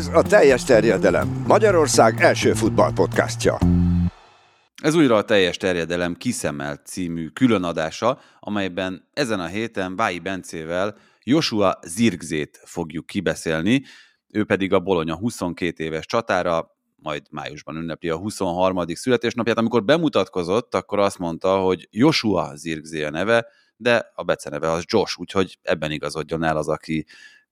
Ez a teljes terjedelem. Magyarország első futballpodcastja. Ez újra a teljes terjedelem kiszemelt című különadása, amelyben ezen a héten Vái Bencével Joshua Zirgzét fogjuk kibeszélni, ő pedig a Bolonya 22 éves csatára, majd májusban ünnepli a 23. születésnapját. Amikor bemutatkozott, akkor azt mondta, hogy Joshua Zirgzé a neve, de a beceneve az Josh, úgyhogy ebben igazodjon el az, aki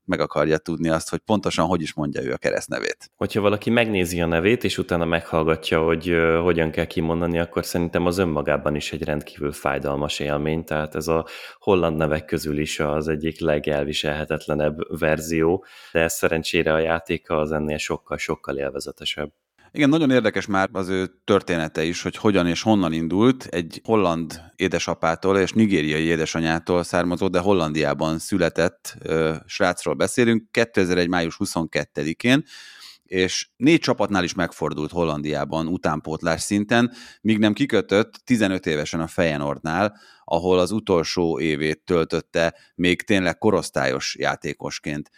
meg akarja tudni azt, hogy pontosan hogy is mondja ő a keresztnevét. Hogyha valaki megnézi a nevét, és utána meghallgatja, hogy hogyan kell kimondani, akkor szerintem az önmagában is egy rendkívül fájdalmas élmény, tehát ez a holland nevek közül is az egyik legelviselhetetlenebb verzió, de szerencsére a játéka az ennél sokkal-sokkal élvezetesebb. Igen, nagyon érdekes már az ő története is, hogy hogyan és honnan indult. Egy holland édesapától és nigériai édesanyától származó, de Hollandiában született ö, srácról beszélünk, 2001. május 22-én, és négy csapatnál is megfordult Hollandiában utánpótlás szinten, míg nem kikötött 15 évesen a Feyenoordnál, ahol az utolsó évét töltötte még tényleg korosztályos játékosként.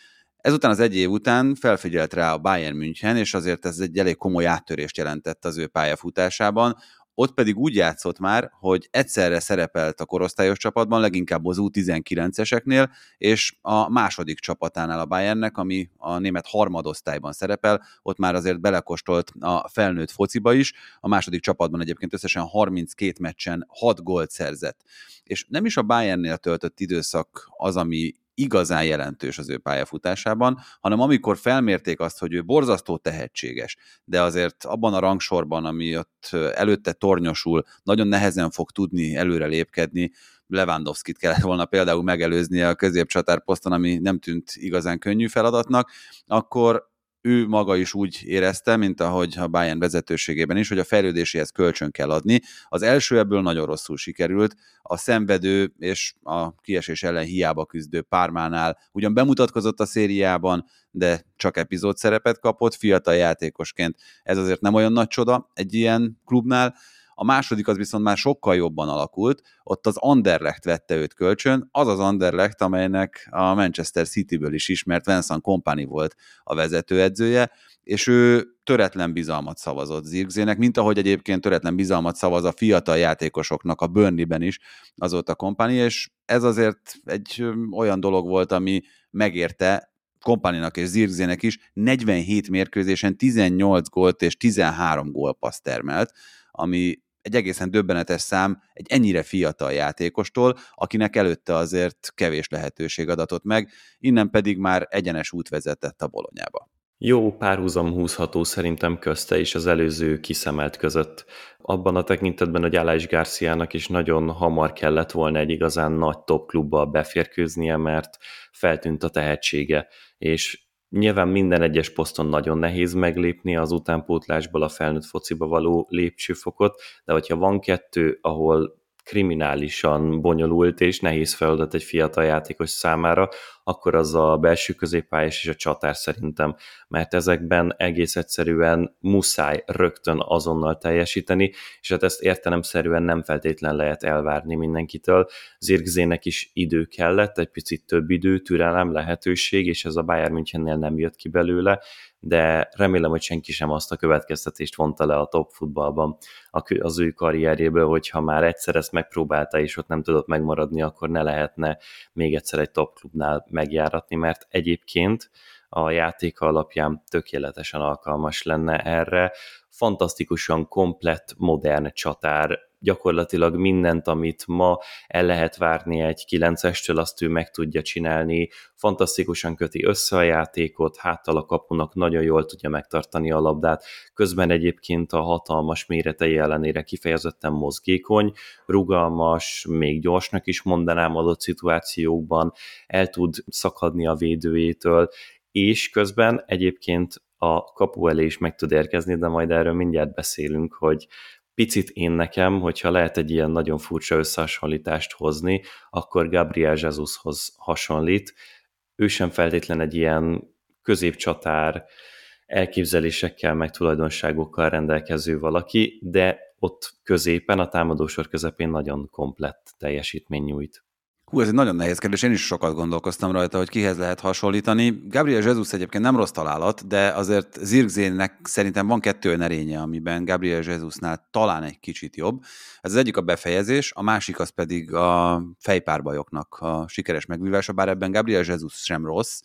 Ezután az egy év után felfigyelt rá a Bayern München, és azért ez egy elég komoly áttörést jelentett az ő pályafutásában. Ott pedig úgy játszott már, hogy egyszerre szerepelt a korosztályos csapatban, leginkább az U19-eseknél, és a második csapatánál a Bayernnek, ami a német harmadosztályban szerepel, ott már azért belekostolt a felnőtt fociba is, a második csapatban egyébként összesen 32 meccsen 6 gólt szerzett. És nem is a Bayernnél töltött időszak az, ami igazán jelentős az ő pályafutásában, hanem amikor felmérték azt, hogy ő borzasztó tehetséges, de azért abban a rangsorban, ami ott előtte tornyosul, nagyon nehezen fog tudni előre lépkedni, Lewandowski-t kellett volna például megelőzni a középcsatárposzton, ami nem tűnt igazán könnyű feladatnak, akkor ő maga is úgy érezte, mint ahogy a Bayern vezetőségében is, hogy a fejlődéséhez kölcsön kell adni. Az első ebből nagyon rosszul sikerült, a szenvedő és a kiesés ellen hiába küzdő Pármánál ugyan bemutatkozott a szériában, de csak epizód szerepet kapott, fiatal játékosként. Ez azért nem olyan nagy csoda egy ilyen klubnál, a második az viszont már sokkal jobban alakult, ott az Anderlecht vette őt kölcsön, az az Anderlecht, amelynek a Manchester Cityből is ismert Vincent Company volt a vezetőedzője, és ő töretlen bizalmat szavazott Zirgzének, mint ahogy egyébként töretlen bizalmat szavaz a fiatal játékosoknak a Burnley-ben is azóta Company, és ez azért egy olyan dolog volt, ami megérte Kompaninak és Zirgzének is 47 mérkőzésen 18 gólt és 13 gólpaszt termelt, ami egy egészen döbbenetes szám egy ennyire fiatal játékostól, akinek előtte azért kevés lehetőség adatott meg, innen pedig már egyenes út vezetett a bolonyába. Jó párhuzam húzható szerintem közte és az előző kiszemelt között. Abban a tekintetben, hogy Alás Garciának is nagyon hamar kellett volna egy igazán nagy top klubba beférkőznie, mert feltűnt a tehetsége, és Nyilván minden egyes poszton nagyon nehéz meglépni az utánpótlásból a felnőtt fociba való lépcsőfokot, de hogyha van kettő, ahol kriminálisan bonyolult és nehéz feladat egy fiatal játékos számára, akkor az a belső középpályás és a csatár szerintem, mert ezekben egész egyszerűen muszáj rögtön azonnal teljesíteni, és hát ezt értelemszerűen nem feltétlen lehet elvárni mindenkitől. Zirgzének is idő kellett, egy picit több idő, türelem, lehetőség, és ez a Bayern Münchennél nem jött ki belőle, de remélem, hogy senki sem azt a következtetést vonta le a top futballban az ő karrierjéből, hogyha már egyszer ezt megpróbálta, és ott nem tudott megmaradni, akkor ne lehetne még egyszer egy top klubnál megjáratni, mert egyébként a játéka alapján tökéletesen alkalmas lenne erre. Fantasztikusan komplett, modern csatár, gyakorlatilag mindent, amit ma el lehet várni egy 9-estől, azt ő meg tudja csinálni, fantasztikusan köti össze a játékot, háttal a kapunak nagyon jól tudja megtartani a labdát, közben egyébként a hatalmas méretei ellenére kifejezetten mozgékony, rugalmas, még gyorsnak is mondanám adott szituációkban, el tud szakadni a védőjétől, és közben egyébként a kapu elé is meg tud érkezni, de majd erről mindjárt beszélünk, hogy picit én nekem, hogyha lehet egy ilyen nagyon furcsa összehasonlítást hozni, akkor Gabriel Jesushoz hasonlít. Ő sem feltétlen egy ilyen középcsatár, elképzelésekkel, meg tulajdonságokkal rendelkező valaki, de ott középen, a támadósor közepén nagyon komplett teljesítmény nyújt. Hú, ez egy nagyon nehéz kérdés, én is sokat gondolkoztam rajta, hogy kihez lehet hasonlítani. Gabriel Jesus egyébként nem rossz találat, de azért Zirgzének szerintem van kettő olyan erénye, amiben Gabriel Jesusnál talán egy kicsit jobb. Ez az egyik a befejezés, a másik az pedig a fejpárbajoknak a sikeres megvívása, bár ebben Gabriel Jesus sem rossz,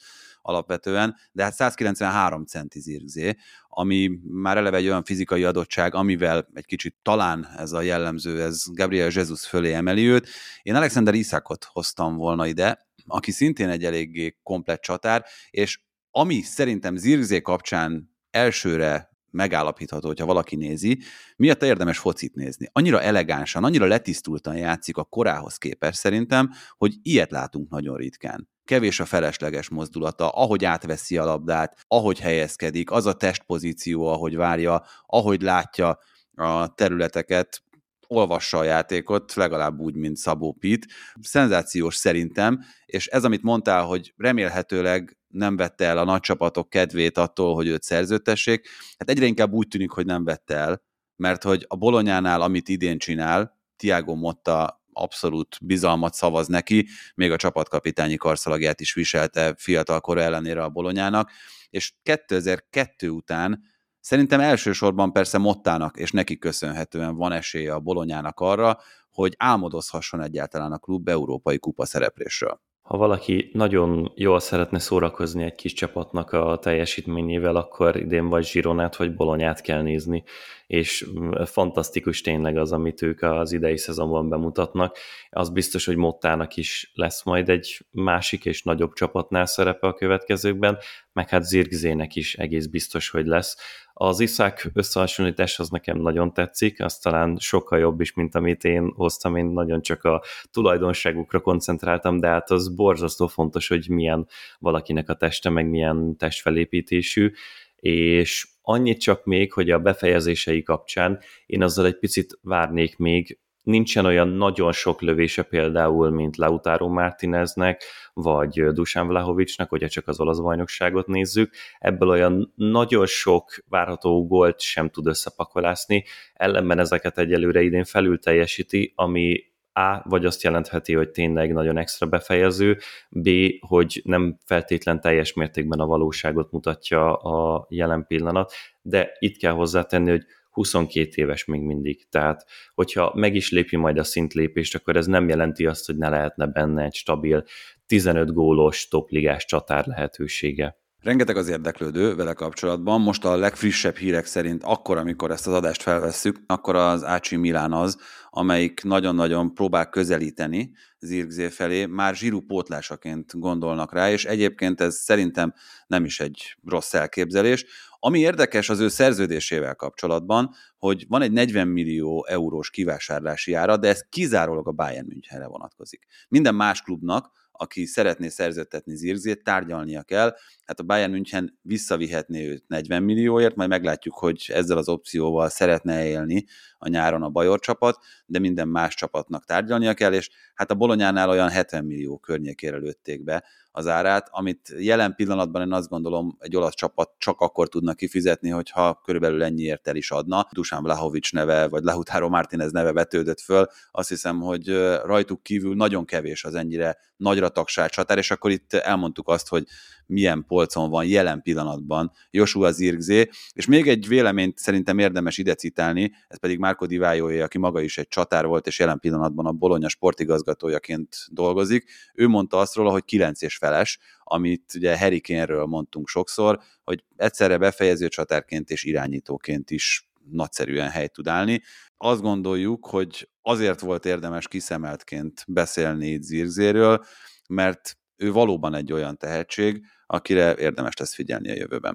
alapvetően, de hát 193 centi zirgzé, ami már eleve egy olyan fizikai adottság, amivel egy kicsit talán ez a jellemző, ez Gabriel Jesus fölé emeli őt. Én Alexander Iszakot hoztam volna ide, aki szintén egy eléggé komplett csatár, és ami szerintem Zirgzé kapcsán elsőre megállapítható, hogyha valaki nézi, miatt érdemes focit nézni. Annyira elegánsan, annyira letisztultan játszik a korához képest szerintem, hogy ilyet látunk nagyon ritkán kevés a felesleges mozdulata, ahogy átveszi a labdát, ahogy helyezkedik, az a testpozíció, ahogy várja, ahogy látja a területeket, olvassa a játékot, legalább úgy, mint Szabó Pit. Szenzációs szerintem, és ez, amit mondtál, hogy remélhetőleg nem vette el a nagy csapatok kedvét attól, hogy őt szerződtessék, hát egyre inkább úgy tűnik, hogy nem vette el, mert hogy a Bolonyánál, amit idén csinál, Tiago Motta abszolút bizalmat szavaz neki, még a csapatkapitányi karszalagját is viselte fiatal kora ellenére a Bolonyának, és 2002 után szerintem elsősorban persze Mottának és neki köszönhetően van esélye a Bolonyának arra, hogy álmodozhasson egyáltalán a klub európai kupa szereplésről ha valaki nagyon jól szeretne szórakozni egy kis csapatnak a teljesítményével, akkor idén vagy Zsironát, vagy Bolonyát kell nézni, és mm, fantasztikus tényleg az, amit ők az idei szezonban bemutatnak. Az biztos, hogy Mottának is lesz majd egy másik és nagyobb csapatnál szerepe a következőkben, meg hát Zirgzének is egész biztos, hogy lesz. Az Iszák összehasonlítás az nekem nagyon tetszik, az talán sokkal jobb is, mint amit én hoztam, én nagyon csak a tulajdonságukra koncentráltam, de hát az borzasztó fontos, hogy milyen valakinek a teste, meg milyen testfelépítésű, és annyit csak még, hogy a befejezései kapcsán én azzal egy picit várnék még, nincsen olyan nagyon sok lövése például, mint Lautaro Martineznek, vagy Dusan Vlahovicsnak, hogyha csak az olasz bajnokságot nézzük. Ebből olyan nagyon sok várható gólt sem tud összepakolászni, ellenben ezeket egyelőre idén felül teljesíti, ami a, vagy azt jelentheti, hogy tényleg nagyon extra befejező, B, hogy nem feltétlen teljes mértékben a valóságot mutatja a jelen pillanat, de itt kell hozzátenni, hogy 22 éves még mindig. Tehát, hogyha meg is lépi majd a szintlépést, akkor ez nem jelenti azt, hogy ne lehetne benne egy stabil 15 gólos topligás csatár lehetősége. Rengeteg az érdeklődő vele kapcsolatban. Most a legfrissebb hírek szerint akkor, amikor ezt az adást felvesszük, akkor az Ácsi Milán az, amelyik nagyon-nagyon próbál közelíteni Zirgzé felé, már zsíru pótlásaként gondolnak rá, és egyébként ez szerintem nem is egy rossz elképzelés. Ami érdekes az ő szerződésével kapcsolatban, hogy van egy 40 millió eurós kivásárlási ára, de ez kizárólag a Bayern Münchenre vonatkozik. Minden más klubnak, aki szeretné szerződtetni Zirgzét, tárgyalnia kell. Hát a Bayern München visszavihetné őt 40 millióért, majd meglátjuk, hogy ezzel az opcióval szeretne élni a nyáron a Bajor csapat, de minden más csapatnak tárgyalnia kell, és hát a Bolonyánál olyan 70 millió környékére lőtték be az árát, amit jelen pillanatban én azt gondolom egy olasz csapat csak akkor tudna kifizetni, hogyha körülbelül ennyiért el is adna. Dusan Vlahovics neve, vagy Lautaro Martinez neve vetődött föl. Azt hiszem, hogy rajtuk kívül nagyon kevés az ennyire nagyra tagsált csatár, és akkor itt elmondtuk azt, hogy milyen polcon van jelen pillanatban Joshua Zirgzé, és még egy véleményt szerintem érdemes ide citálni, ez pedig Márko Divájóé, aki maga is egy csatár volt, és jelen pillanatban a Bologna sportigazgatójaként dolgozik. Ő mondta azt róla, hogy 9 és feles, amit ugye Harry Kane-ről mondtunk sokszor, hogy egyszerre befejező csatárként és irányítóként is nagyszerűen helyt tud állni. Azt gondoljuk, hogy azért volt érdemes kiszemeltként beszélni itt Zirgzéről, mert ő valóban egy olyan tehetség, akire érdemes lesz figyelni a jövőben.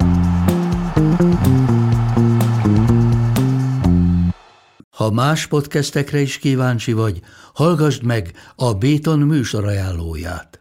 Ha más podcastekre is kíváncsi vagy, hallgassd meg a Béton műsor ajánlóját.